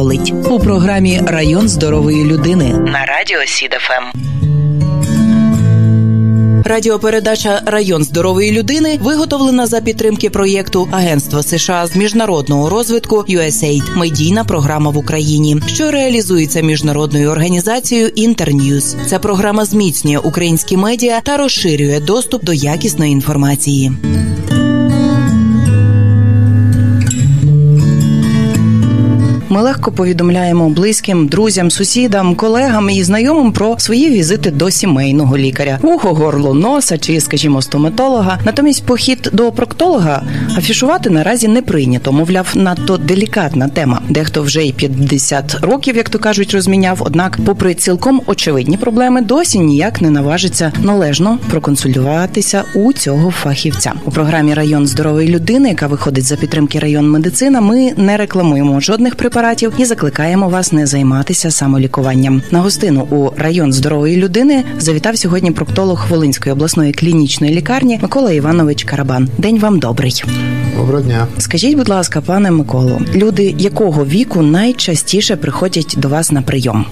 болить у програмі Район здорової людини на радіо СІД FM. Радіопередача Район здорової людини виготовлена за підтримки проєкту Агентства США з міжнародного розвитку USAID – медійна програма в Україні, що реалізується міжнародною організацією Інтерньюз. Ця програма зміцнює українські медіа та розширює доступ до якісної інформації. Ми легко повідомляємо близьким, друзям, сусідам, колегам і знайомим про свої візити до сімейного лікаря, вухо, горло, носа чи, скажімо, стоматолога. Натомість похід до проктолога афішувати наразі не прийнято. Мовляв, надто делікатна тема. Дехто вже й 50 років, як то кажуть, розміняв. Однак, попри цілком очевидні проблеми, досі ніяк не наважиться належно проконсультуватися у цього фахівця. У програмі Район здорової людини, яка виходить за підтримки район медицина. Ми не рекламуємо жодних препаратів і закликаємо вас не займатися самолікуванням. На гостину у район здорової людини завітав сьогодні проктолог Волинської обласної клінічної лікарні Микола Іванович Карабан. День вам добрий. Доброго дня. Скажіть, будь ласка, пане Миколу, люди якого віку найчастіше приходять до вас на прийом?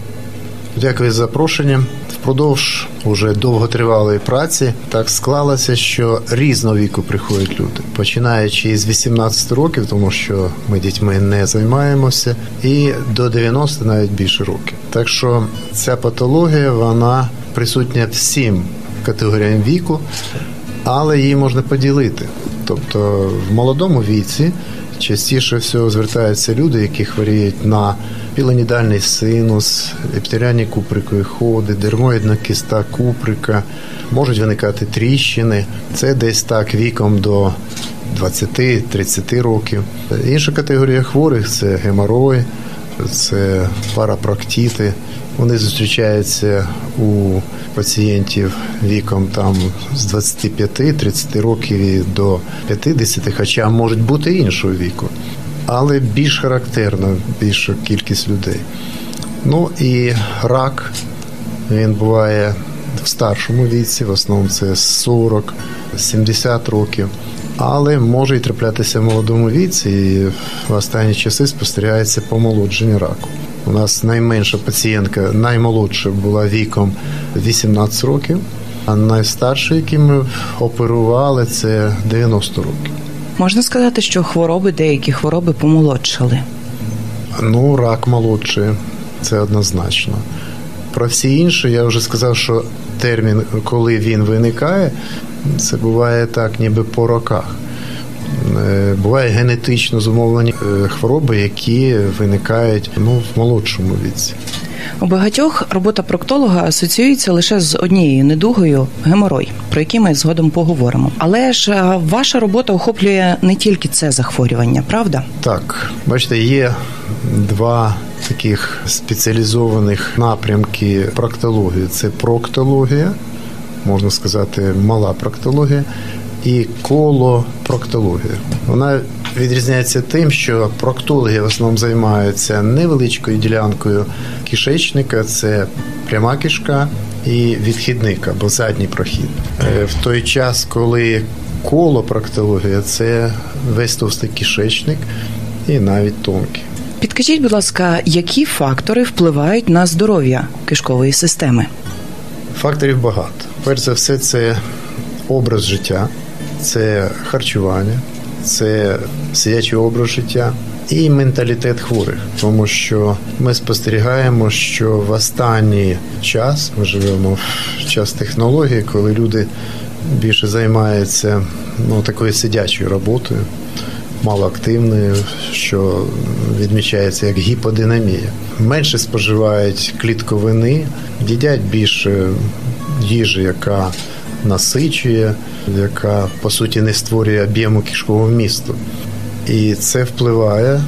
Дякую за запрошення. Впродовж уже довготривалої праці так склалося, що різного віку приходять люди, починаючи з 18 років, тому що ми дітьми не займаємося, і до 90 навіть більше років. Так що ця патологія вона присутня всім категоріям віку, але її можна поділити. Тобто в молодому віці частіше всього звертаються люди, які хворіють на пілонідальний синус, епітеріальні куприкові ходи, дермоїдна кіста куприка, можуть виникати тріщини. Це десь так віком до 20-30 років. Інша категорія хворих це геморой, це парапроктіти. Вони зустрічаються у пацієнтів віком там з 25-30 років до 50, хоча можуть бути іншого віку, але більш характерна більша кількість людей. Ну і рак він буває в старшому віці, в основному це 40-70 років. Але може й траплятися в молодому віці, і в останні часи спостерігається помолодження раку. У нас найменша пацієнтка, наймолодша була віком 18 років, а найстарша, які ми оперували, це 90 років. Можна сказати, що хвороби, деякі хвороби помолодшали. Ну, рак молодший, це однозначно. Про всі інші я вже сказав, що термін, коли він виникає, це буває так, ніби по роках. Буває генетично зумовлені хвороби, які виникають ну, в молодшому віці. У багатьох робота проктолога асоціюється лише з однією недугою геморой, про який ми згодом поговоримо. Але ж ваша робота охоплює не тільки це захворювання, правда? Так, бачите, є два таких спеціалізованих напрямки проктології: це проктологія, можна сказати, мала проктологія. І колопроктологія. Вона відрізняється тим, що проктологи в основному займаються невеличкою ділянкою кишечника, це пряма кишка і відхідник або задній прохід. В той час, коли колопроктологія це весь товстий кишечник і навіть тонкий. Підкажіть, будь ласка, які фактори впливають на здоров'я кишкової системи? Факторів багато. Перш за все, це образ життя, це харчування, це сидячий образ життя і менталітет хворих, тому що ми спостерігаємо, що в останній час ми живемо в час технології, коли люди більше займаються ну, такою сидячою роботою, малоактивною, що відмічається як гіподинамія. Менше споживають клітковини, їдять більше їжі, яка насичує, яка по суті не створює об'єму кишкового місту. І це впливає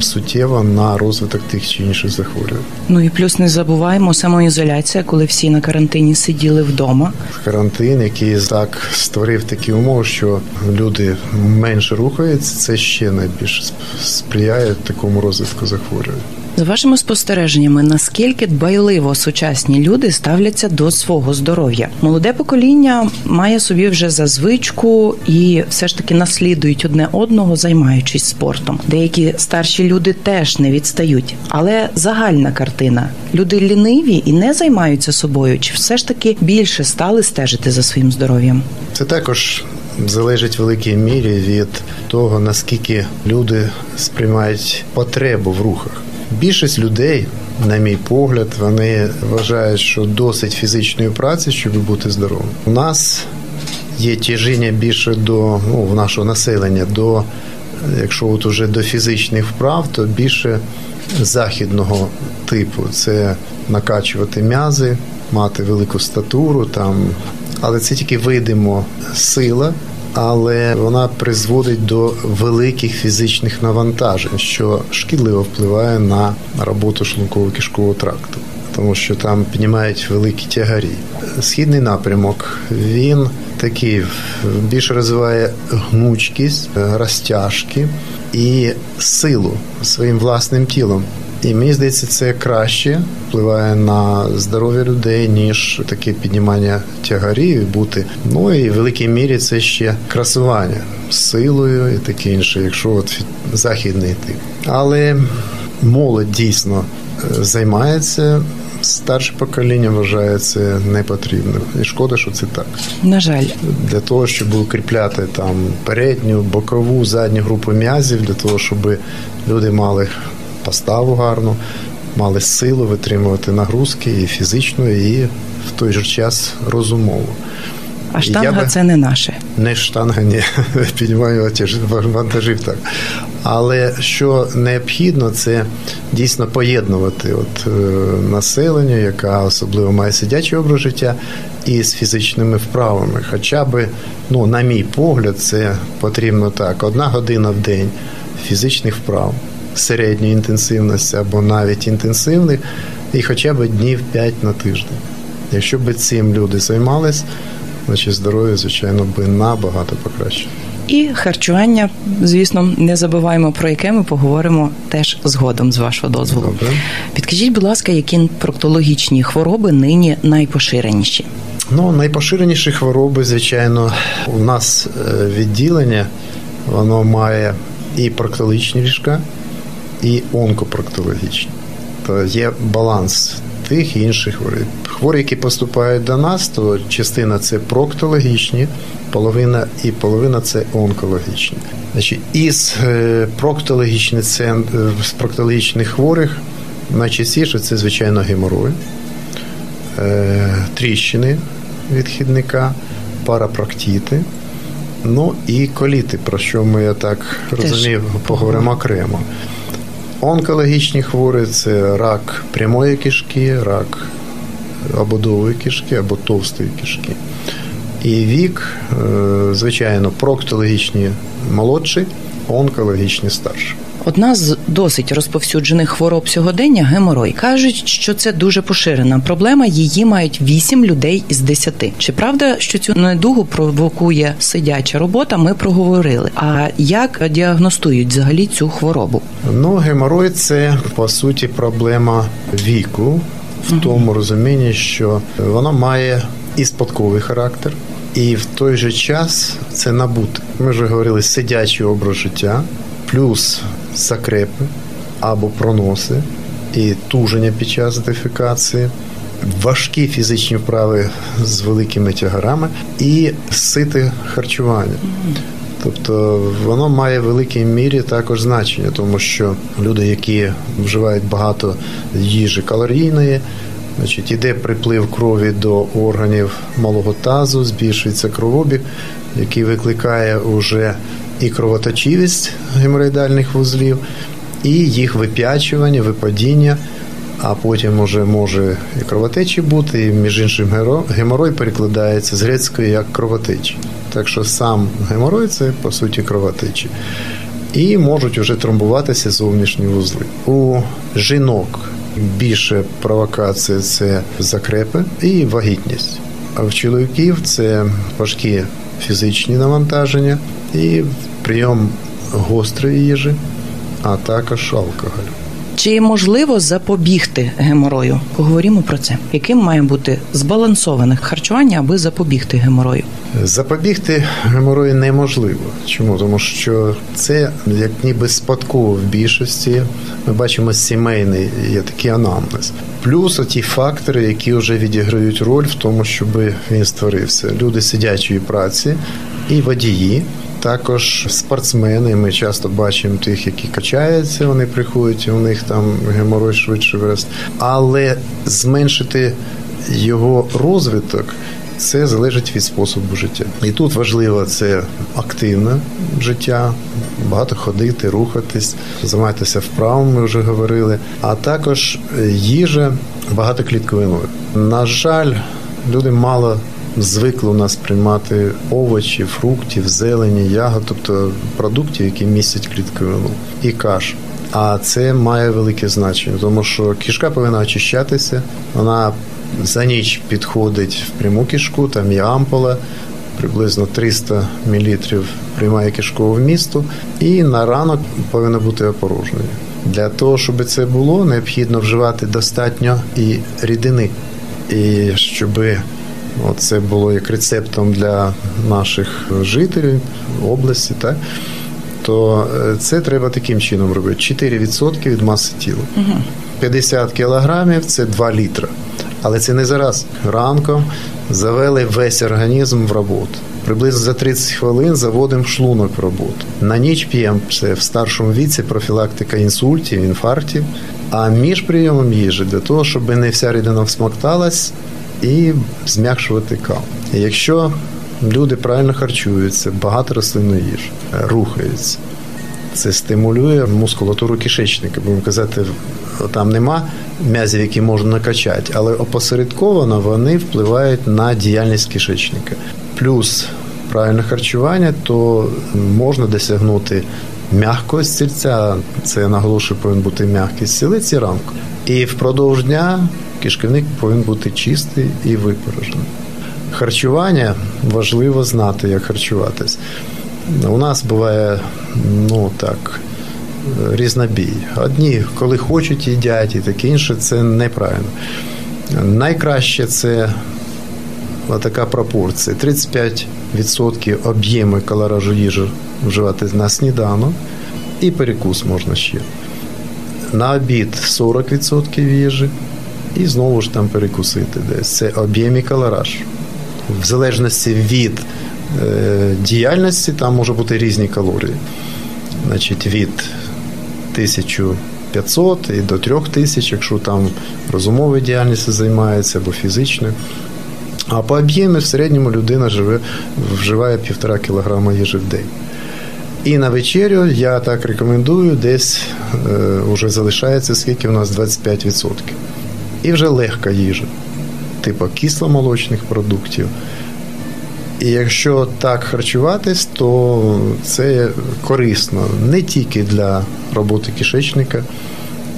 суттєво на розвиток тих чи інших захворювань. Ну і плюс не забуваємо самоізоляція, коли всі на карантині сиділи вдома. Карантин, який так створив такі умови, що люди менше рухаються, це ще найбільше сприяє такому розвитку захворювань. За вашими спостереженнями, наскільки дбайливо сучасні люди ставляться до свого здоров'я? Молоде покоління має собі вже за звичку і все ж таки наслідують одне одного, займаючись спортом. Деякі старші люди теж не відстають, але загальна картина: люди ліниві і не займаються собою, чи все ж таки більше стали стежити за своїм здоров'ям? Це також. Залежить в великій мірі від того наскільки люди сприймають потребу в рухах. Більшість людей, на мій погляд, вони вважають, що досить фізичної праці, щоб бути здоровим. У нас є тяжіння більше до ну, нашого населення, до якщо от уже до фізичних вправ, то більше західного типу. Це накачувати м'язи, мати велику статуру там, але це тільки видимо сила але вона призводить до великих фізичних навантажень, що шкідливо впливає на роботу шлунково кишкового тракту. Тому що там піднімають великі тягарі. Східний напрямок він такий більше розвиває гнучкість, розтяжки і силу своїм власним тілом. І мені здається, це краще впливає на здоров'я людей, ніж таке піднімання тягарів і бути. Ну і в великій мірі це ще красування з силою і таке інше, якщо от західний тип. Але молодь дійсно е, займається. Старше покоління вважає це непотрібним. І шкода, що це так. На жаль, для того, щоб укріпляти там передню, бокову, задню групу м'язів, для того, щоб люди мали поставу гарну, мали силу витримувати нагрузки і фізично, і в той же час розумово. А штанга би, це не наше. Не штанга, ні. Піднімаю вантажів так. Але що необхідно, це дійсно поєднувати от, е, населення, яка особливо має сидячий образ життя, і з фізичними вправами. Хоча би, ну, на мій погляд, це потрібно так: одна година в день фізичних вправ середньої інтенсивності або навіть інтенсивних, і хоча б днів 5 на тиждень. Якщо б цим люди займались, значить здоров'я, звичайно, би набагато покращило. І харчування, звісно, не забуваємо про яке ми поговоримо теж згодом з вашого дозволу. Добре. Підкажіть, будь ласка, які проктологічні хвороби нині найпоширеніші? Ну, найпоширеніші хвороби, звичайно, у нас е, відділення воно має і проктологічні ліжка, і онкопроктологічні. То є баланс тих і інших хвороб. Хворі, які поступають до нас, то частина це проктологічні, половина і половина це онкологічні. Значить, із е, проктологічних е, з проктологічних хворих найчастіше це, звичайно, геморой, е, тріщини відхідника, парапроктіти. Ну і коліти, про що ми я так розумію, поговоримо окремо. Онкологічні хворі це рак прямої кишки, рак ободової кишки або товстої кишки. І вік, е, звичайно, проктологічні молодші, онкологічні старші. Одна з досить розповсюджених хвороб сьогодення геморой. кажуть, що це дуже поширена проблема. Її мають 8 людей із 10. Чи правда, що цю недугу провокує сидяча робота? Ми проговорили. А як діагностують взагалі цю хворобу? Ну, геморой це по суті проблема віку, в тому розумінні, що вона має і спадковий характер. І в той же час це набути. Ми вже говорили сидячий образ життя, плюс закрепи або проноси і туження під час дефікації, важкі фізичні вправи з великими тягарами і сите харчування. Тобто воно має в великій мірі також значення, тому що люди, які вживають багато їжі калорійної, значить іде приплив крові до органів малого тазу, збільшується кровобіг, який викликає уже і кровоточивість геморроїдальних вузлів, і їх вип'ячування, випадіння. А потім уже може і кровотечі бути, і між іншим геморой перекладається з грецької як кровотечі. Так що сам геморой це по суті кровотечі. і можуть вже тромбуватися зовнішні вузли. У жінок більше провокація це закрепи і вагітність. А в чоловіків це важкі фізичні навантаження і прийом гострої їжі, а також алкоголь. Чи можливо запобігти геморою? Поговоримо про це. Яким має бути збалансоване харчування, аби запобігти геморою? Запобігти геморою неможливо. Чому? Тому що це як ніби спадково в більшості. Ми бачимо сімейний є такий анамнез. Плюс ті фактори, які вже відіграють роль в тому, щоб він створився. Люди сидячої праці і водії. Також спортсмени. Ми часто бачимо тих, які качаються, вони приходять, у них там геморой швидше виросте. Але зменшити його розвиток. Це залежить від способу життя, і тут важливо це активне життя, багато ходити, рухатись, займатися вправами, ми вже говорили. А також їжа багатоклітковиною. На жаль, люди мало звикли у нас приймати овочі, фруктів, зелені, ягод, тобто продуктів, які містять клітковину і каш. А це має велике значення, тому що кішка повинна очищатися, вона за ніч підходить в пряму кишку, там є ампула, приблизно 300 мл приймає кишкову вмісту, і на ранок повинна бути опорожною. Для того, щоб це було, необхідно вживати достатньо і рідини, і щоб це було як рецептом для наших жителів області, так то це треба таким чином робити: 4% від маси тіла. 50 кілограмів це 2 літра. Але це не зараз. Ранком завели весь організм в роботу. Приблизно за 30 хвилин заводимо шлунок в роботу. На ніч п'ємо це в старшому віці профілактика інсультів, інфарктів. А між прийомом їжі для того, щоб не вся рідина всмокталась і зм'якшувати кал. Якщо люди правильно харчуються, багато рослинної їжі, рухаються, це стимулює мускулатуру кишечника. Будемо казати, там нема м'язів, які можна накачати, але опосередковано вони впливають на діяльність кишечника. Плюс правильне харчування, то можна досягнути м'якого стільця. Це наголошую, повинен бути м'який стілець ранку. І впродовж дня кишківник повинен бути чистий і випорожений. Харчування важливо знати, як харчуватись. У нас буває, ну так, різнобій. Одні, коли хочуть, їдять, і таке інше, це неправильно. Найкраще це така пропорція: 35% об'єми калоражу їжі вживати на сніданок і перекус можна ще. На обід 40% їжі, і знову ж там перекусити десь. Це об'єм і калораж. В залежності від е, діяльності там може бути різні калорії. Значить, від 1500 і до 3000, якщо там розумовою діяльністю займається або фізичною. А по об'ємі в середньому людина живе, вживає півтора кілограма їжі в день. І на вечерю я так рекомендую, десь е, вже залишається скільки у нас 25%. І вже легка їжа, типу кисломолочних продуктів. І якщо так харчуватись, то це корисно не тільки для роботи кишечника,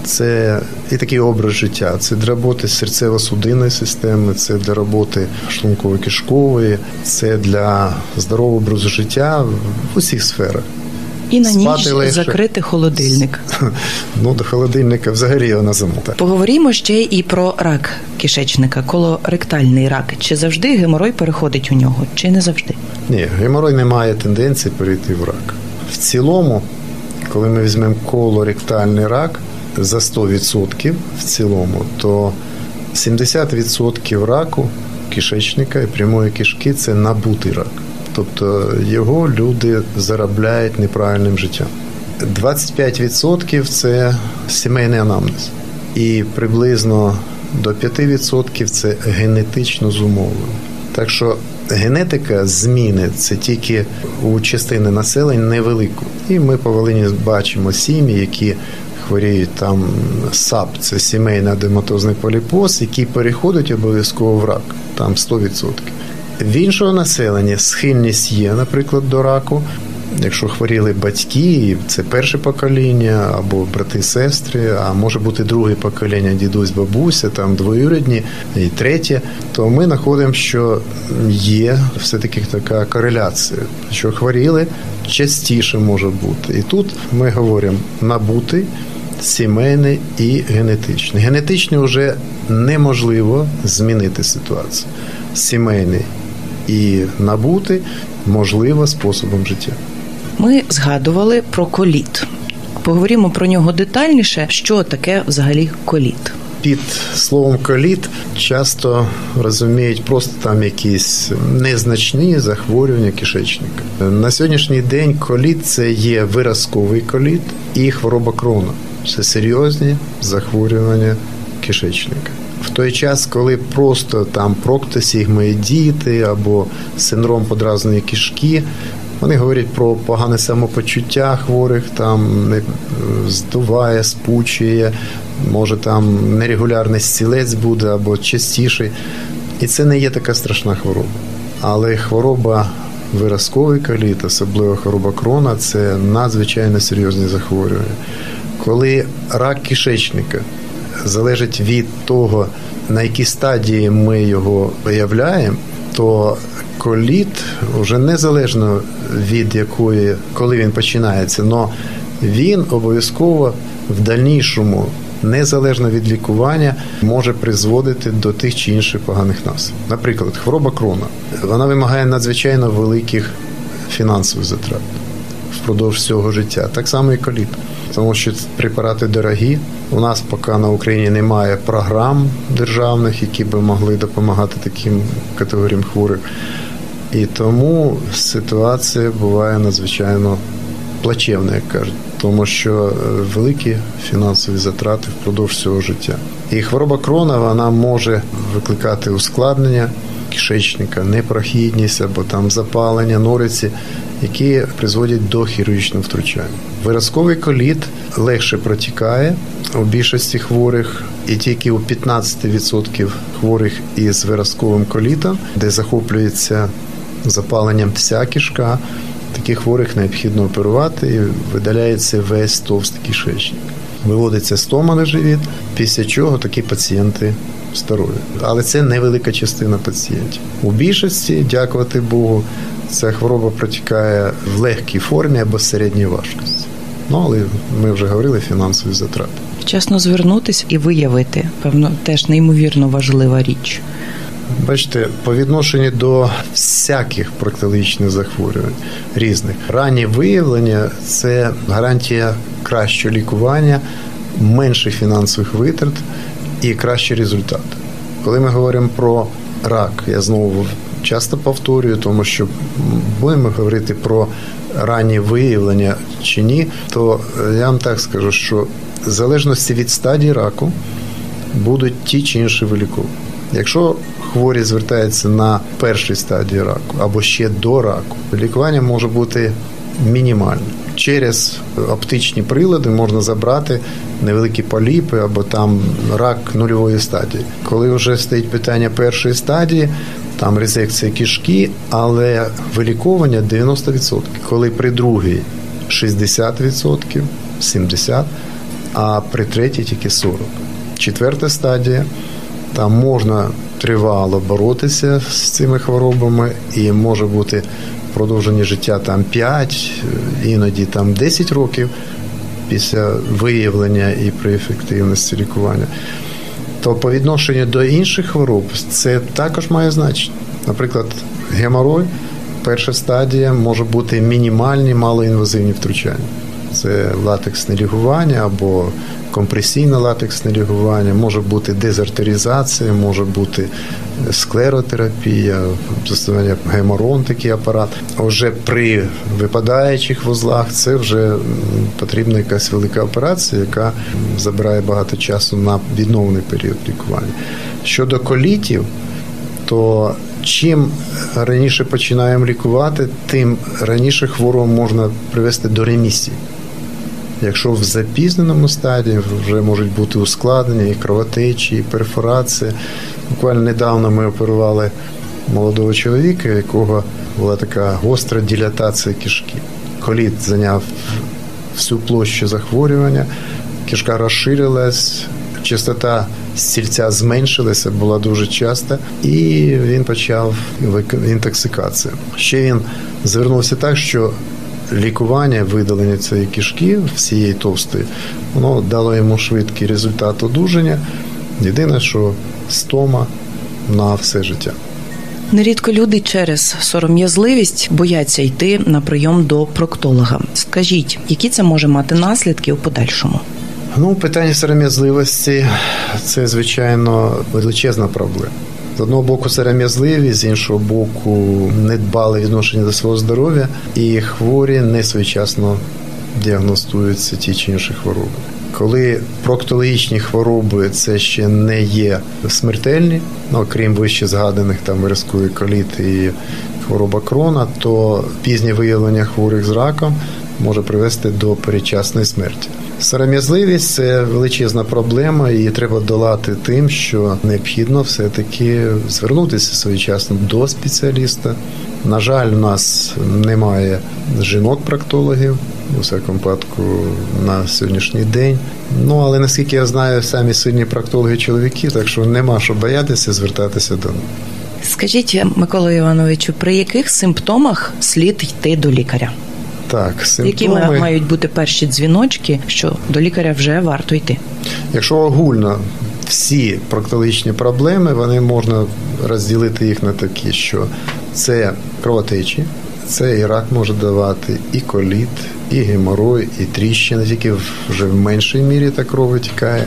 це і такий образ життя. Це для роботи серцево-судинної системи, це для роботи шлунково-кишкової, це для здорового образу життя в усіх сферах. І на ніч закрити холодильник. Ну, до холодильника взагалі його на Поговоримо ще і про рак кишечника, колоректальний рак. Чи завжди геморой переходить у нього, чи не завжди? Ні, геморой не має тенденції перейти в рак. В цілому, коли ми візьмемо колоректальний рак за 100% в цілому, то 70% раку кишечника і прямої кишки це набутий рак. Тобто його люди заробляють неправильним життям. 25% це сімейний анамнез. І приблизно до 5% це генетично зумовлено. Так що генетика зміни це тільки у частини населення невелику. І ми по Волині бачимо сім'ї, які хворіють там САП, це сімейний адематозний поліпоз, який переходить обов'язково в рак, там 100%. В іншого населення схильність є, наприклад, до раку, якщо хворіли батьки, це перше покоління, або брати, сестри, а може бути друге покоління, дідусь, бабуся, там двоюрідні і третє, то ми знаходимо, що є все-таки така кореляція, що хворіли частіше може бути. І тут ми говоримо набути. Сімейний і генетичний. Генетичний вже неможливо змінити ситуацію. Сімейний і набути можливо способом життя. Ми згадували про коліт. Поговоримо про нього детальніше. Що таке взагалі коліт? Під словом коліт часто розуміють просто там якісь незначні захворювання кишечника. На сьогоднішній день коліт це є виразковий коліт і хвороба крона. Це серйозні захворювання кишечника. В той час, коли просто там проктосігмоїдіти або синдром подразної кишки, вони говорять про погане самопочуття хворих, там не здуває, спучує, може там нерегулярний стілець буде або частіший. І це не є така страшна хвороба. Але хвороба виразковий каліт, особливо хвороба крона, це надзвичайно серйозні захворювання. Коли рак кишечника залежить від того, на якій стадії ми його виявляємо, то коліт вже незалежно від якої, коли він починається, але він обов'язково в дальнішому, незалежно від лікування, може призводити до тих чи інших поганих наслідків. Наприклад, хвороба крона вона вимагає надзвичайно великих фінансових затрат впродовж всього життя. Так само і коліт. Тому що препарати дорогі. У нас поки на Україні немає програм державних, які би могли допомагати таким категоріям хворих. І тому ситуація буває надзвичайно плачевна, як кажуть, тому що великі фінансові затрати впродовж всього життя. І хвороба крона вона може викликати ускладнення кишечника, непрохідність або там запалення, нориці, які призводять до хірургічного втручання. Виразковий коліт легше протікає у більшості хворих, і тільки у 15% хворих із виразковим колітом, де захоплюється запаленням вся кишка, таких хворих необхідно оперувати і видаляється весь товстий кишечник. Виводиться стома на живіт, після чого такі пацієнти здорові. Але це невелика частина пацієнтів. У більшості, дякувати Богу, ця хвороба протікає в легкій формі або середній важкості. Ну але ми вже говорили фінансові затрати. Вчасно звернутися і виявити, певно, теж неймовірно важлива річ. Бачите, по відношенню до всяких проктологічних захворювань різних ранні виявлення це гарантія кращого лікування, менших фінансових витрат і кращий результат. Коли ми говоримо про рак, я знову часто повторюю, тому що будемо говорити про ранні виявлення чи ні, то я вам так скажу, що в залежності від стадії раку будуть ті чи інші виліковування. Якщо хворі звертаються на першій стадії раку або ще до раку, лікування може бути мінімальне. Через оптичні прилади можна забрати невеликі поліпи або там рак нульової стадії. Коли вже стоїть питання першої стадії, там резекція кишки, але виліковування 90%. Коли при другій 60%, 70%, а при третій тільки 40%. Четверта стадія там можна тривало боротися з цими хворобами, і може бути продовження життя там 5, іноді там 10 років після виявлення і при ефективності лікування. То по відношенню до інших хвороб це також має значення. Наприклад, геморой, перша стадія може бути мінімальні, малоінвазивні втручання. Це латексне лікування або компресійне латексне лікування, може бути дезартеризація, може бути склеротерапія, застосування геморон, такий апарат. А вже при випадаючих вузлах це вже потрібна якась велика операція, яка забирає багато часу на відновлений період лікування. Щодо колітів, то чим раніше починаємо лікувати, тим раніше хворого можна привести до ремісії. Якщо в запізненому стадії вже можуть бути ускладнення, і кровотечі, і перфорація. Буквально недавно ми оперували молодого чоловіка, якого була така гостра дилатація кишки. коліт зайняв всю площу захворювання, кишка розширилась, частота стільця зменшилася, була дуже часто, і він почав інтоксикацію. Ще він звернувся так, що лікування, видалення цієї кишки, всієї товстої, воно дало йому швидкий результат одужання. Єдине, що стома на все життя. Нерідко люди через сором'язливість бояться йти на прийом до проктолога. Скажіть, які це може мати наслідки у подальшому? Ну, питання сором'язливості це звичайно величезна проблема. З одного боку, сором'язливі, з іншого боку, недбале відношення до свого здоров'я, і хворі не своєчасно діагностуються ті чи інші хвороби. Коли проктологічні хвороби це ще не є смертельні, ну, окрім вище згаданих там виразковий коліт і хвороба крона, то пізнє виявлення хворих з раком може привести до передчасної смерті. Сором'язливість це величезна проблема, і треба долати тим, що необхідно все-таки звернутися своєчасно до спеціаліста. На жаль, у нас немає жінок-проктологів у всякому випадку на сьогоднішній день. Ну але наскільки я знаю, самі сильні проктологи чоловіки, так що нема що боятися звертатися до них. Скажіть, Микола Івановичу, при яких симптомах слід йти до лікаря? Так, симптоми... Які мають бути перші дзвіночки, що до лікаря вже варто йти? Якщо огульно всі проктологічні проблеми, вони можна розділити їх на такі, що це кровотечі, це і рак може давати, і коліт, і геморой, і тріщина, тільки вже в меншій мірі та кров витікає.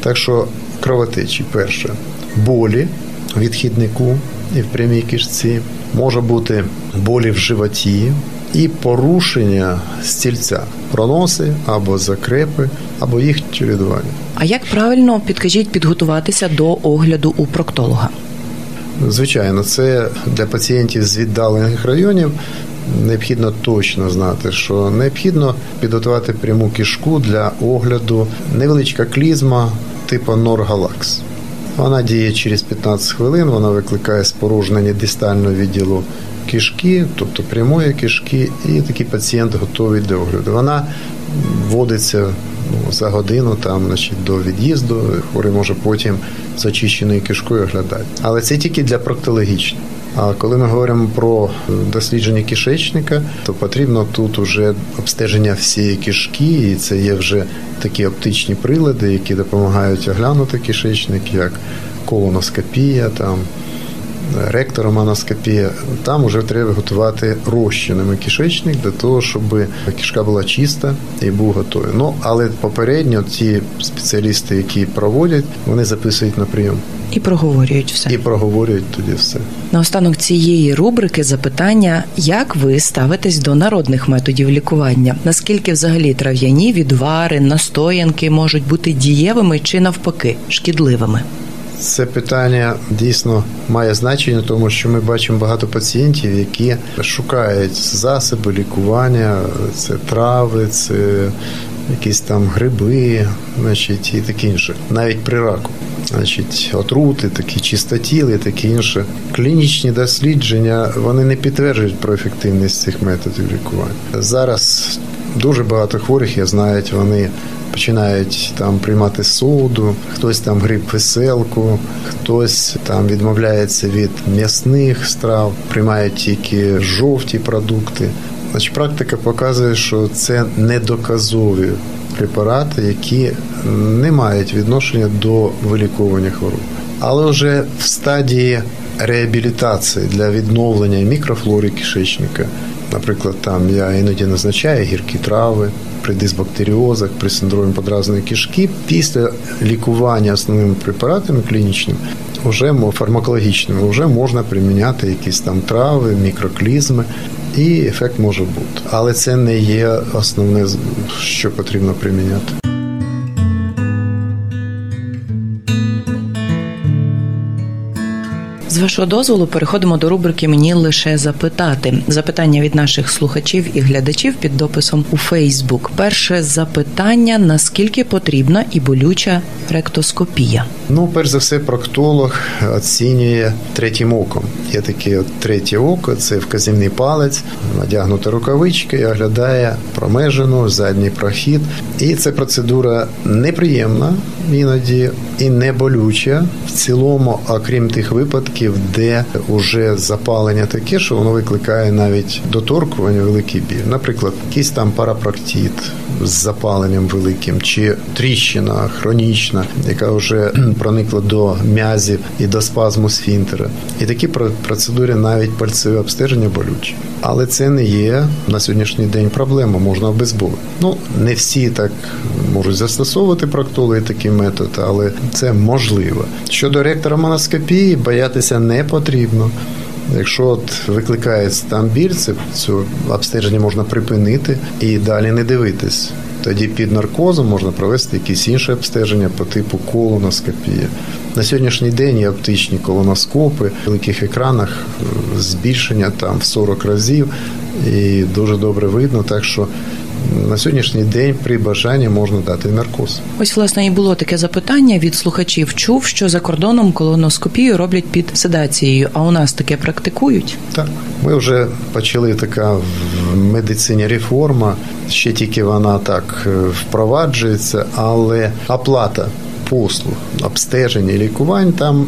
Так що кровотечі, перше, болі в відхіднику і в прямій кишці, може бути болі в животі і порушення стільця, проноси або закрепи, або їх чередування. А як правильно підкажіть підготуватися до огляду у проктолога? Звичайно, це для пацієнтів з віддалених районів. Необхідно точно знати, що необхідно підготувати пряму кишку для огляду невеличка клізма типу Норгалакс. Вона діє через 15 хвилин, вона викликає споружнення дистального відділу кишки, тобто прямої кишки, і такий пацієнт готовий до огляду. Вона вводиться ну, за годину там, значить, до від'їзду, хворий може потім з очищеною кишкою оглядати. Але це тільки для проктологічних. А коли ми говоримо про дослідження кишечника, то потрібно тут уже обстеження всієї кишки, і це є вже такі оптичні прилади, які допомагають оглянути кишечник, як колоноскопія, там ректороманоскопія. Там вже треба готувати розчинами кишечник для того, щоб кишка була чиста і був готовий. Ну але попередньо ті спеціалісти, які проводять, вони записують на прийом. І проговорюють все. І проговорюють тоді все. Наостанок цієї рубрики запитання: як ви ставитесь до народних методів лікування? Наскільки взагалі трав'яні відвари, настоянки можуть бути дієвими чи навпаки шкідливими? Це питання дійсно має значення, тому що ми бачимо багато пацієнтів, які шукають засоби лікування, це трави, це якісь там гриби, значить, і таке інше, навіть при раку. Значить, отрути, такі чистотіли, таке інше. Клінічні дослідження вони не підтверджують про ефективність цих методів лікування. Зараз дуже багато хворих, я знають, вони починають там приймати соду, хтось там гриб веселку, хтось там відмовляється від м'ясних страв, приймають тільки жовті продукти. Значить, практика показує, що це недоказові препарати, які не мають відношення до виліковування хвороб. Але вже в стадії реабілітації для відновлення мікрофлори кишечника, наприклад, там я іноді назначаю гіркі трави при дисбактеріозах, при синдромі подразної кишки, після лікування основними препаратами клінічними, вже фармакологічними, вже можна приміняти якісь там трави, мікроклізми. І ефект може бути, але це не є основне, що потрібно приміняти. Вашого дозволу переходимо до рубрики Мені лише запитати запитання від наших слухачів і глядачів під дописом у Фейсбук. Перше запитання: наскільки потрібна і болюча ректоскопія? Ну, перш за все, проктолог оцінює третім оком. Є таке от третє око, це вказівний палець, надягнута рукавичка і оглядає промежину, задній прохід. І це процедура неприємна іноді і не болюча в цілому, окрім тих випадків, де вже запалення таке, що воно викликає навіть доторкування великий біль. Наприклад, якийсь там парапроктит з запаленням великим, чи тріщина хронічна, яка вже проникла до м'язів і до спазму сфінтера. І такі процедури навіть пальцеве обстеження болючі. Але це не є на сьогоднішній день проблема, можна обезболити. Ну не всі так можуть застосовувати проктологи такий метод, але це можливо. Щодо ректора моноскопії, боятися не потрібно. Якщо от викликає там біль, це це обстеження можна припинити і далі не дивитись. Тоді під наркозом можна провести якісь інші обстеження по типу колоноскопія. На сьогоднішній день є оптичні колоноскопи, в великих екранах е, збільшення там в 40 разів, і дуже добре видно. Так що на сьогоднішній день при бажанні можна дати наркоз. Ось власне і було таке запитання від слухачів. Чув, що за кордоном колоноскопію роблять під седацією. А у нас таке практикують? Так, ми вже почали така в медицині реформа. Ще тільки вона так е, впроваджується, але оплата послуг, обстеження і лікувань там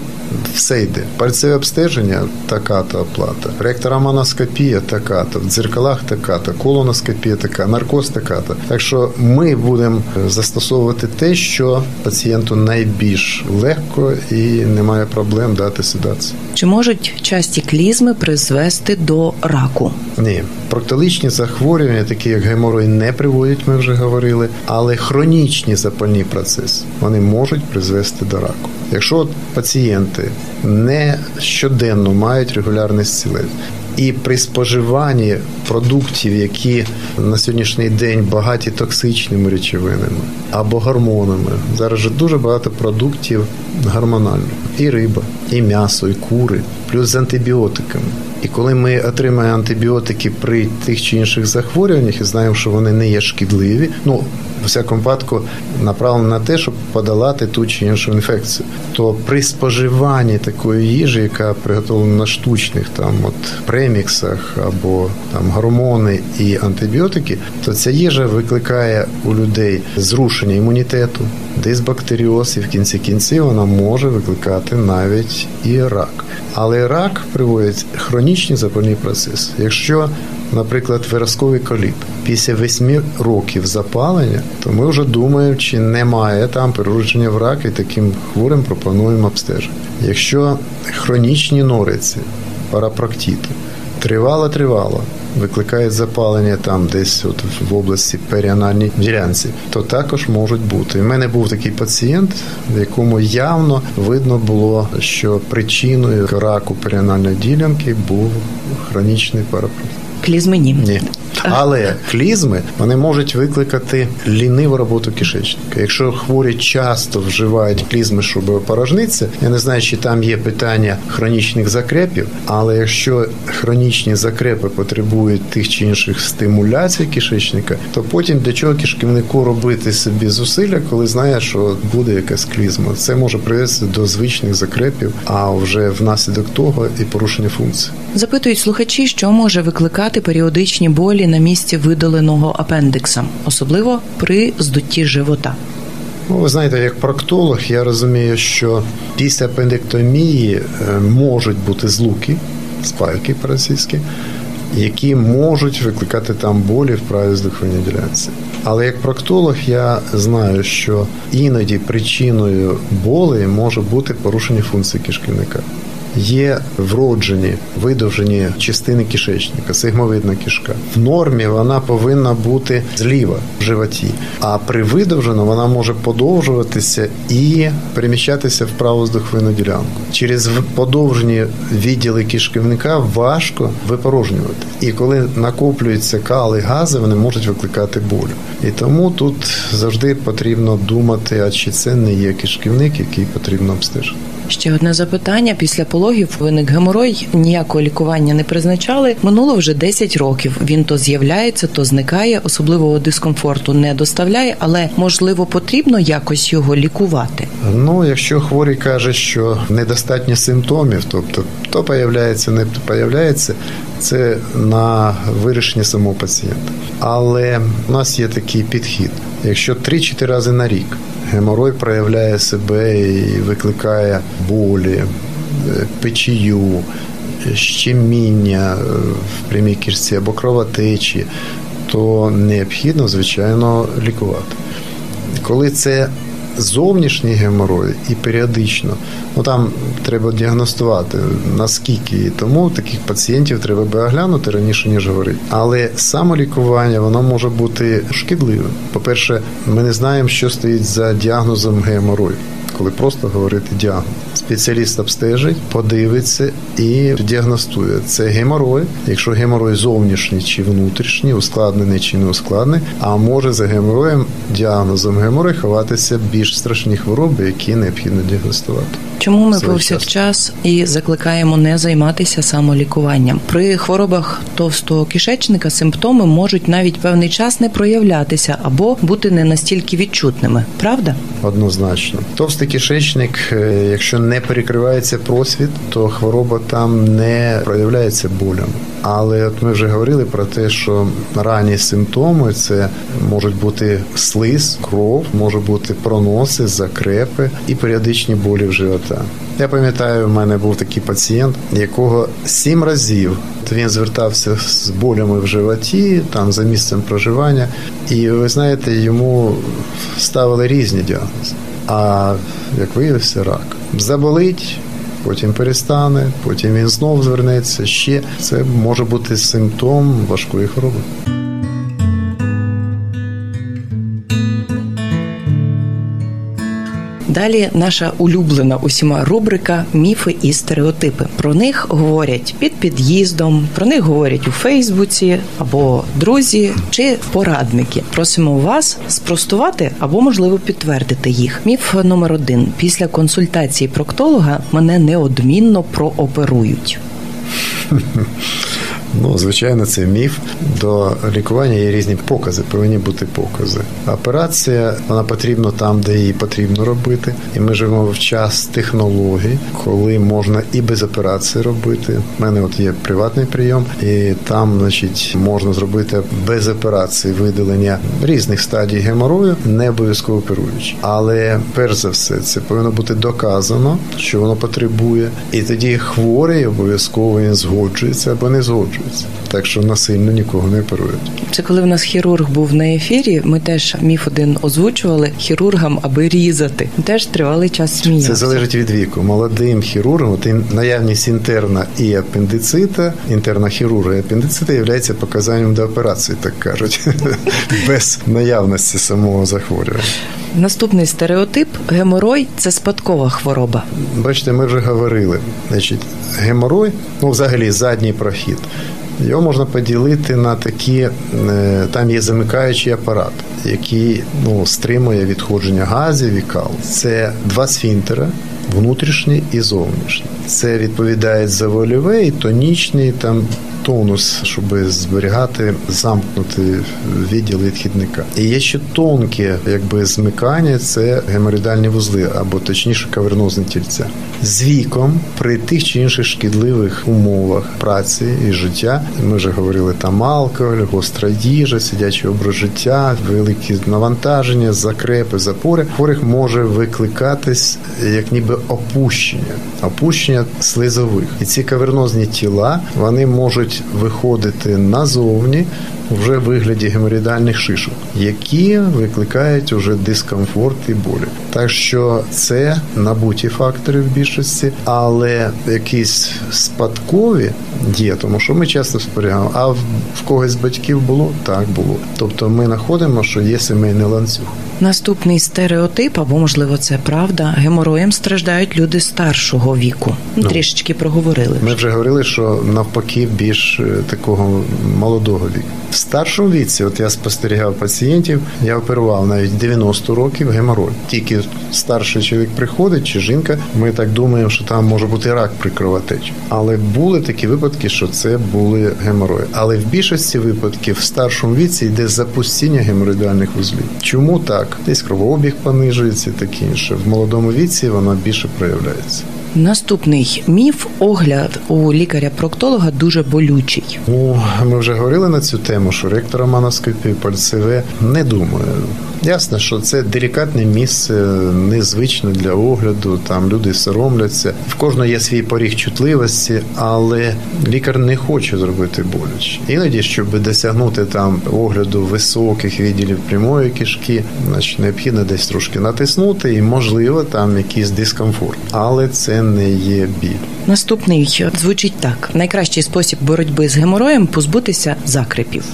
все йде. Пальцеве обстеження така-то оплата, ректороманоскопія така-то, в дзеркалах така-то, колоноскопія така, наркоз така-то. Так що ми будемо застосовувати те, що пацієнту найбільш легко і немає проблем дати седацію. Чи можуть часті клізми призвести до раку? Ні, проктолічні захворювання, такі як геморой, не приводять, ми вже говорили, але хронічні запальні процеси вони можуть призвести до раку. Якщо пацієнти не щоденно мають регулярний зцілення, і при споживанні продуктів, які на сьогоднішній день багаті токсичними речовинами або гормонами, зараз же дуже багато продуктів гормональних і риба, і м'ясо, і кури, плюс з антибіотиками. І коли ми отримаємо антибіотики при тих чи інших захворюваннях і знаємо, що вони не є шкідливі, ну в всякому випадку направлені на те, щоб подолати ту чи іншу інфекцію, то при споживанні такої їжі, яка приготовлена на штучних там от преміксах або там гормони і антибіотики, то ця їжа викликає у людей зрушення імунітету, дисбактеріоз, і в кінці кінців вона може викликати навіть і рак. Але рак приводить хронічні запальні процеси. Якщо, наприклад, виразковий коліт після 8 років запалення, то ми вже думаємо, чи немає там переродження в рак, і таким хворим пропонуємо обстеження. Якщо хронічні нориці, парапроктіти, тривало-тривало, викликає запалення там, десь от в області періанальній ділянці, то також можуть бути. У мене був такий пацієнт, в якому явно видно було, що причиною раку періанальної ділянки був хронічний парапроктит. Клізми ні. Ні. Але клізми вони можуть викликати ліниву роботу кишечника. Якщо хворі часто вживають клізми, щоб порожнитися, я не знаю, чи там є питання хронічних закрепів, але якщо хронічні закрепи потребують тих чи інших стимуляцій кишечника, то потім для чого кишківнику робити собі зусилля, коли знає, що буде якась клізма. Це може привести до звичних закрепів, а вже внаслідок того і порушення функції. Запитують слухачі, що може викликати періодичні болі на місці видаленого апендикса, особливо при здутті живота. Ну, ви знаєте, як проктолог, я розумію, що після апендектомії е, можуть бути злуки, спайки по-російськи, які можуть викликати там болі в правій здуховній ділянці. Але як проктолог я знаю, що іноді причиною болі може бути порушення функції кишківника є вроджені видовжені частини кишечника, сигмовидна кишка. В нормі вона повинна бути зліва в животі, а при видовженому вона може подовжуватися і переміщатися в праву здохвину ділянку. Через подовжені відділи кишківника важко випорожнювати. І коли накоплюються кали, гази, вони можуть викликати болю. І тому тут завжди потрібно думати, а чи це не є кишківник, який потрібно обстежити. Ще одне запитання після гінекологів виник геморой, ніякого лікування не призначали. Минуло вже 10 років. Він то з'являється, то зникає. Особливого дискомфорту не доставляє, але можливо потрібно якось його лікувати. Ну, якщо хворий каже, що недостатньо симптомів, тобто то появляється, не появляється, це на вирішення самого пацієнта. Але у нас є такий підхід. Якщо 3-4 рази на рік геморой проявляє себе і викликає болі, печію, щеміння е, в прямій кишці або кровотечі, то необхідно, звичайно, лікувати. Коли це зовнішній геморой і періодично, ну там треба діагностувати наскільки і тому таких пацієнтів треба би оглянути раніше ніж говорити. Але самолікування воно може бути шкідливим. По-перше, ми не знаємо, що стоїть за діагнозом геморою коли просто говорити діагноз. Спеціаліст обстежить, подивиться і діагностує. Це геморой. Якщо геморой зовнішній чи внутрішній, ускладнений чи не ускладнений, а може за геморроєм діагнозом геморой ховатися більш страшні хвороби, які необхідно діагностувати. Чому ми повсякчас і закликаємо не займатися самолікуванням при хворобах товстого кишечника? Симптоми можуть навіть певний час не проявлятися або бути не настільки відчутними, правда? Однозначно, товстий кишечник, е, якщо не перекривається просвіт, то хвороба там не проявляється болем. Але от ми вже говорили про те, що ранні симптоми це можуть бути слиз, кров, може бути проноси, закрепи і періодичні болі в живота. Я пам'ятаю, в мене був такий пацієнт, якого сім разів він звертався з болями в животі, там за місцем проживання, і ви знаєте, йому ставили різні діагнози. А як виявився, рак заболить. Потім перестане, потім він знов звернеться. Ще це може бути симптом важкої хвороби. Далі наша улюблена усіма рубрика Міфи і стереотипи. Про них говорять під під'їздом, про них говорять у Фейсбуці або друзі чи порадники. Просимо вас спростувати або, можливо, підтвердити їх. Міф номер один: після консультації проктолога мене неодмінно прооперують. Ну, звичайно, це міф. До лікування є різні покази, повинні бути покази. Операція вона потрібна там, де її потрібно робити. І ми живемо в час технологій, коли можна і без операції робити. У мене от є приватний прийом, і там, значить, можна зробити без операції видалення різних стадій геморою, не обов'язково оперуючи. Але перш за все, це повинно бути доказано, що воно потребує, і тоді хворий обов'язково він згоджується або не згоджується погоджуються. Так що насильно нікого не оперують. Це коли в нас хірург був на ефірі. Ми теж міф один озвучували хірургам, аби різати. Теж тривалий час сміявся. Це залежить від віку. Молодим хірургом от наявність інтерна і апендицита, інтерна хірурга і апендицита є показанням до операції, так кажуть, без наявності самого захворювання. Наступний стереотип геморой це спадкова хвороба. Бачите, ми вже говорили. Значить, геморой, ну взагалі задній прохід. Його можна поділити на такі, е, там є замикаючий апарат, який ну, стримує відходження газів і кал. Це два сфінтера, внутрішній і зовнішній. Це відповідає за вольове і тонічний там тонус, щоб зберігати замкнути відділ відхідника. І є ще тонке, якби змикання, це геморидальні вузли, або точніше кавернозне тільця. З віком при тих чи інших шкідливих умовах праці і життя. Ми вже говорили там алкоголь, гостра їжа, сидячий образ життя, великі навантаження, закрепи, запори. Хворих може викликатись як ніби опущення, опущення слизових. І ці кавернозні тіла вони можуть виходити назовні вже в вигляді геморідальних шишок, які викликають уже дискомфорт і болі. Так що це набуті фактори в більшості, але якісь спадкові є, тому що ми часто спостерігаємо, а в когось батьків було так було. Тобто ми знаходимо, що є сімейний ланцюг. Наступний стереотип, або можливо це правда. Гемороєм страждають люди старшого віку. Ну, Трішечки проговорили. Ми вже говорили, що навпаки більш е, такого молодого віку. В старшому віці, от я спостерігав пацієнтів, я оперував навіть 90 років геморой. Тільки старший чоловік приходить чи жінка. Ми так думаємо, що там може бути рак при кровотечі. Але були такі випадки, що це були геморої. Але в більшості випадків в старшому віці йде запустіння геморроїдальних вузлів. Чому так? Десь кровообіг понижується, і таке інше. В молодому віці вона більше проявляється. Наступний міф огляд у лікаря-проктолога дуже болючий. Ну, ми вже говорили на цю тему, що ректора-маноскопії, пальцеве не думаю. Ясно, що це делікатне місце, незвичне для огляду. Там люди соромляться. В кожного є свій поріг чутливості, але лікар не хоче зробити боляче. Іноді, щоб досягнути там огляду високих відділів прямої кишки, значить необхідно десь трошки натиснути, і можливо там якийсь дискомфорт, але це не є біль. Наступний звучить так: найкращий спосіб боротьби з гемороєм позбутися закрепів.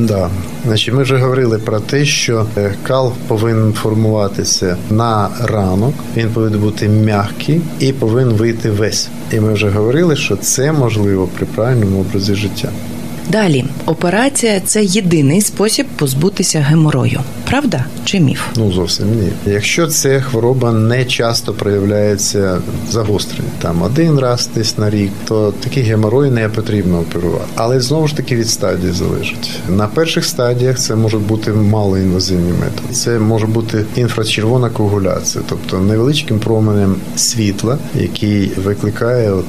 Да. Значить, ми вже говорили про те, що е, кал повинен формуватися на ранок, він повинен бути м'який і повинен вийти весь. І ми вже говорили, що це можливо при правильному образі життя. Далі операція це єдиний спосіб позбутися геморою. Правда чи міф? Ну зовсім ні. Якщо ця хвороба не часто проявляється загострення, там один раз десь на рік, то такий геморой не потрібно оперувати. Але знову ж таки від стадії залежить. На перших стадіях це може бути малоінвазивний метод. Це може бути інфрачервона коагуляція, тобто невеличким променем світла, який викликає от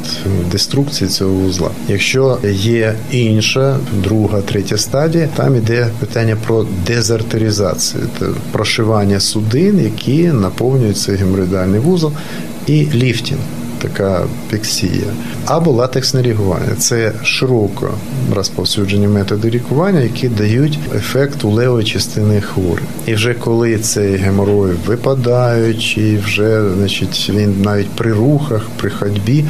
деструкцію цього вузла. Якщо є інша, друга, третя стадія, там іде питання про дезартеризацію це прошивання судин, які наповнюють цей геморроїдальний вузол, і ліфтінг. Така піксія або латексне лікування це широко розповсюджені методи лікування, які дають ефект у левої частини хворих. І вже коли цей геморой випадають, і вже значить він навіть при рухах, при ходьбі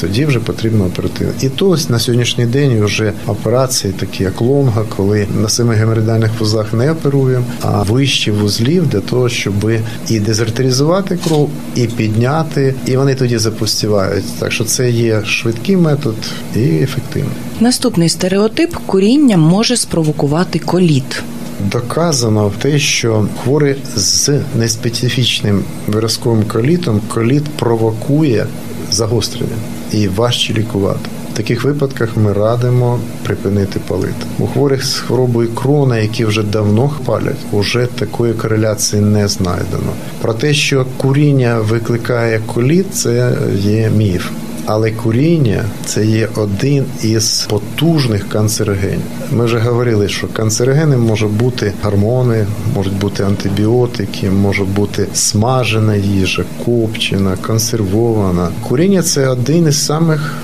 тоді вже потрібно оперативно. І то ось на сьогоднішній день вже операції, такі як лонга, коли на семи геморидальних вузлах не оперуємо, а вищі вузлів для того, щоб і дезартеризувати кров, і підняти, і вони тоді запустівають. Так що це є швидкий метод і ефективний. Наступний стереотип куріння може спровокувати коліт. Доказано те, що хворий з неспецифічним виразковим колітом коліт провокує загострення і важче лікувати. В таких випадках ми радимо припинити палити. У хворих з хворобою крона, які вже давно палять, уже такої кореляції не знайдено. Про те, що куріння викликає коліт, це є міф. Але куріння це є один із потужних канцерогенів. Ми вже говорили, що канцерогени можуть бути гормони, можуть бути антибіотики, може бути смажена їжа, копчена, консервована. Куріння це один із самих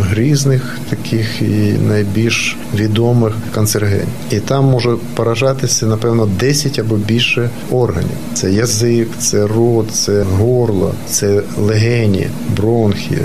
грізних, таких і найбільш відомих канцерогенів. І там може поражатися, напевно, 10 або більше органів. Це язик, це рот, це горло, це легені, бронхи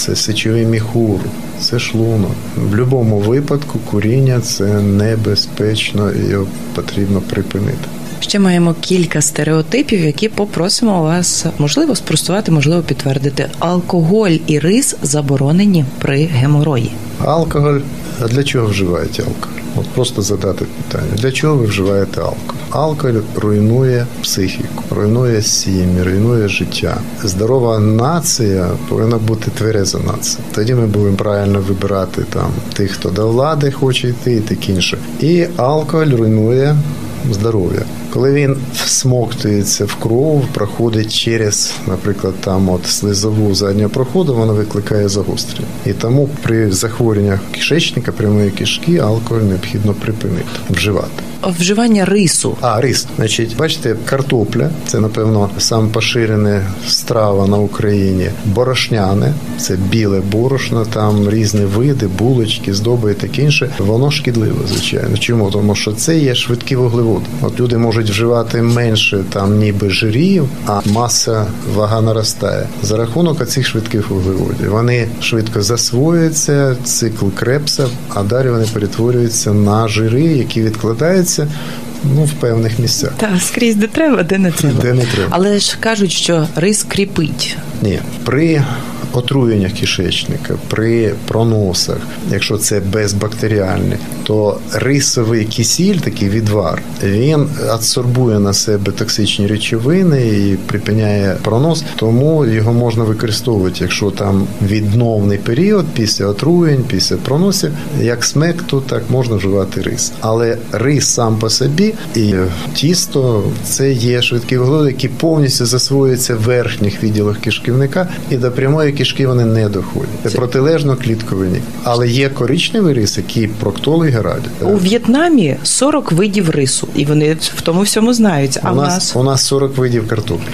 це сечовий міхур, це шлунок. В будь-якому випадку куріння це небезпечно і його потрібно припинити. Ще маємо кілька стереотипів, які попросимо вас можливо спростувати, можливо підтвердити. Алкоголь і рис заборонені при геморої. Алкоголь. А для чого вживаєте алкоголь? От просто задати питання: для чого ви вживаєте алкоголь? Алкоголь руйнує психіку, руйнує сім'ї, руйнує життя. Здорова нація повинна бути твереза нація. Тоді ми будемо правильно вибирати там тих, хто до влади хоче йти, і таке інше. І алкоголь руйнує здоров'я. Коли він всмоктується в кров, проходить через, наприклад, там от слизову заднього проходу, воно викликає загострення. І тому при захворюваннях кишечника, прямої кишки, алкоголь необхідно припинити вживати. Вживання рису. А, рис. Значить, бачите, картопля це, напевно, сам поширене страва на Україні. Борошняне це біле борошно, там різні види, булочки, здоби і таке інше. Воно шкідливе, звичайно. Чому? Тому що це є швидкі вуглеводи. От люди можуть вживати менше там, ніби жирів, а маса вага наростає за рахунок цих швидких вуглеводів. Вони швидко засвоюються, цикл крепса, а далі вони перетворюються на жири, які відкладаються Ну, в певних місцях. Та скрізь де треба, де не треба. Де не треба. Але ж кажуть, що рис кріпить. Ні, при отруєннях кишечника, при проносах, якщо це безбактеріальне, то рисовий кисіль, такий відвар, він адсорбує на себе токсичні речовини і припиняє пронос, тому його можна використовувати, якщо там відновний період після отруєнь, після проносів, як смек, то так можна вживати рис. Але рис сам по собі і тісто це є швидкі вуглеводи, які повністю засвоюються в верхніх відділах кишківника і до прямої кишки вони не доходять. Це протилежно клітковині. Але є коричневий рис, який проктологи радять. У В'єтнамі 40 видів рису, і вони в тому всьому знаються. А у нас, нас у нас 40 видів картоплі.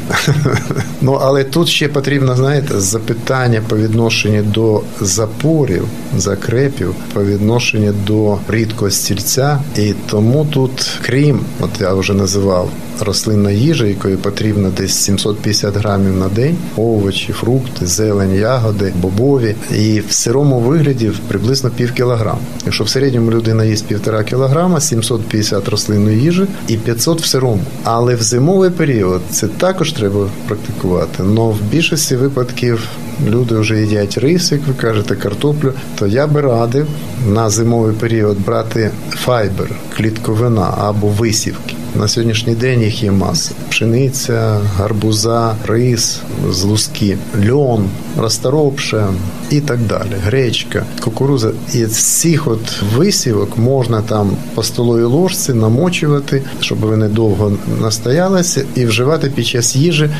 ну але тут ще потрібно, знаєте, запитання по відношенню до запорів, закрепів, по відношенню до рідкого стільця. І тому тут, крім, от я вже називав. Рослинна їжа, якої потрібно десь 750 грамів на день, овочі, фрукти, зелень, ягоди, бобові, і в сирому вигляді приблизно пів кілограм. Якщо в середньому людина їсть півтора кілограма, 750 рослинної їжі і 500 в сирому. Але в зимовий період це також треба практикувати. Но в більшості випадків люди вже їдять рис, як ви кажете, картоплю. То я би радив на зимовий період брати файбер, клітковина або висівки. На сьогоднішній день їх є маса: пшениця, гарбуза, рис, злузки, льон, розторопша і так далі. Гречка, кукуруза. І з цих от висівок можна там по столовій ложці намочувати, щоб вони довго настоялися, і вживати під час їжі.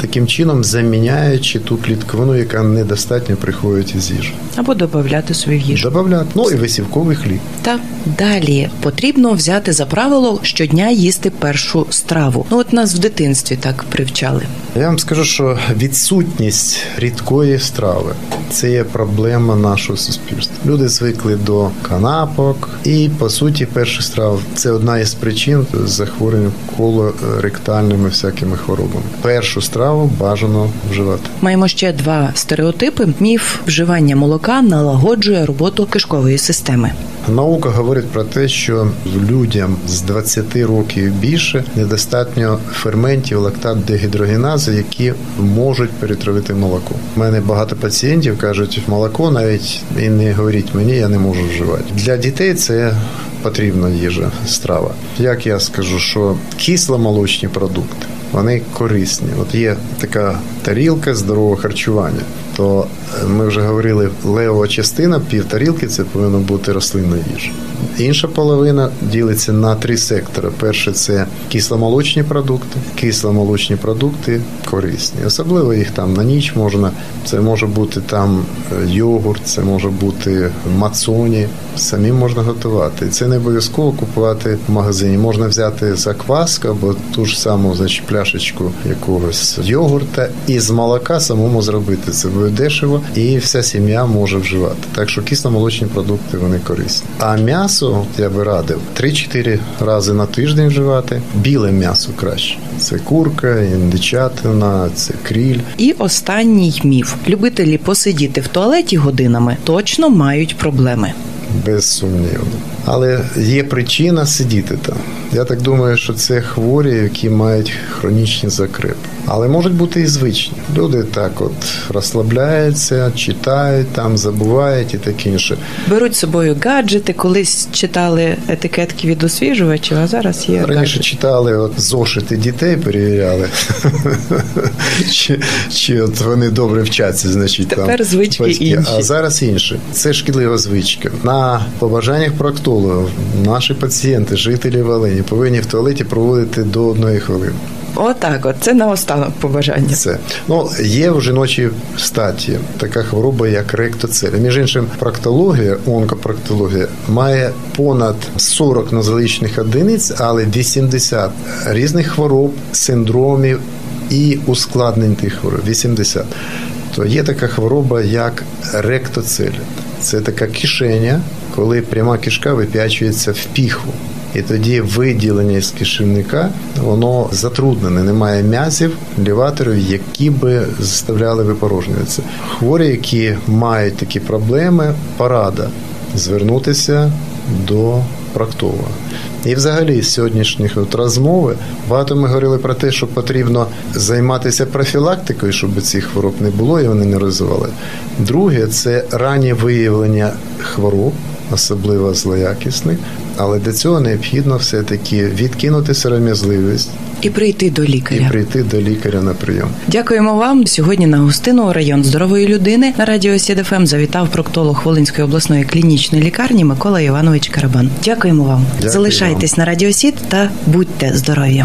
Таким чином заміняючи ту клітковину, яка недостатньо приходить із їжі. або додати свою їжу. Добавляти. Ну і висівковий хліб. Та далі потрібно взяти за правило щодня їсти першу страву. Ну от нас в дитинстві так привчали. Я вам скажу, що відсутність рідкої страви це є проблема нашого суспільства. Люди звикли до канапок, і по суті, перша страва це одна із причин захворювання колоректальними всякими хворобами. Першу страву бажано вживати. Маємо ще два стереотипи: міф вживання молока налагоджує роботу кишкової системи. Наука говорить про те, що людям з 20 років більше недостатньо ферментів лактат дегідрогенази, які можуть перетравити молоко. У мене багато пацієнтів кажуть, молоко навіть і не говоріть мені, я не можу вживати. Для дітей це потрібна їжа, страва. Як я скажу, що кисломолочні продукти. Вони корисні. От є така тарілка здорового харчування. То ми вже говорили, левова частина, пів тарілки це повинно бути рослинна їжа. Інша половина ділиться на три сектори. Перше це кисломолочні продукти. Кисломолочні продукти корисні. Особливо їх там на ніч можна. Це може бути там йогурт, це може бути мацоні. Самим можна готувати. Це не обов'язково купувати в магазині. Можна взяти закваску або ту ж саму значить, пляшечку якогось йогурта і з молока самому зробити. Це дешево, і вся сім'я може вживати. Так що кисломолочні продукти вони корисні. А м'ясо я би радив 3-4 рази на тиждень вживати. Біле м'ясо краще. Це курка, індичатина, це кріль. І останній міф: любителі посидіти в туалеті годинами точно мають проблеми. Безсумнівно. Але є причина сидіти там. Я так думаю, що це хворі, які мають хронічні закрепи. Але можуть бути і звичні. Люди так от розслабляються, читають там, забувають і таке інше. Беруть з собою гаджети, колись читали етикетки від освіжувачів, а зараз є Раніше гаджети. читали от зошити дітей, перевіряли, чи, чи от вони добре вчаться, значить там Тепер звички інші. А зараз інше. Це шкідлива звичка. На побажаннях проктологів наші пацієнти, жителі Волині, повинні в туалеті проводити до одної хвилини. Отак, от це наостанок побажання. Це ну є в жіночій статі така хвороба, як ректоцель. Між іншим, проктологія, онкопроктологія має понад 40 нозологічних одиниць, але 80 різних хвороб, синдромів і ускладнень тих хвороб. 80. То є така хвороба, як ректоцель. Це така кишеня, коли пряма кишка вип'ячується в піхву. І тоді виділення з кишівника воно затруднене, немає м'язів, ліваторів, які би заставляли випорожнюватися. Хворі, які мають такі проблеми, порада звернутися до проктолога. І взагалі з сьогоднішніх от розмови багато ми говорили про те, що потрібно займатися профілактикою, щоб цих хвороб не було і вони не розвивали. Друге це раннє виявлення хвороб, особливо злоякісних, але для цього необхідно все-таки відкинути сором'язливість І прийти до і лікаря. прийти до лікаря на прийом. Дякуємо вам. Сьогодні на гостину район здорової людини на радіо СІД FM завітав проктолог Волинської обласної клінічної лікарні Микола Іванович Карабан. Дякуємо вам. Дякую Залишайтесь на радіо СІД та будьте здорові.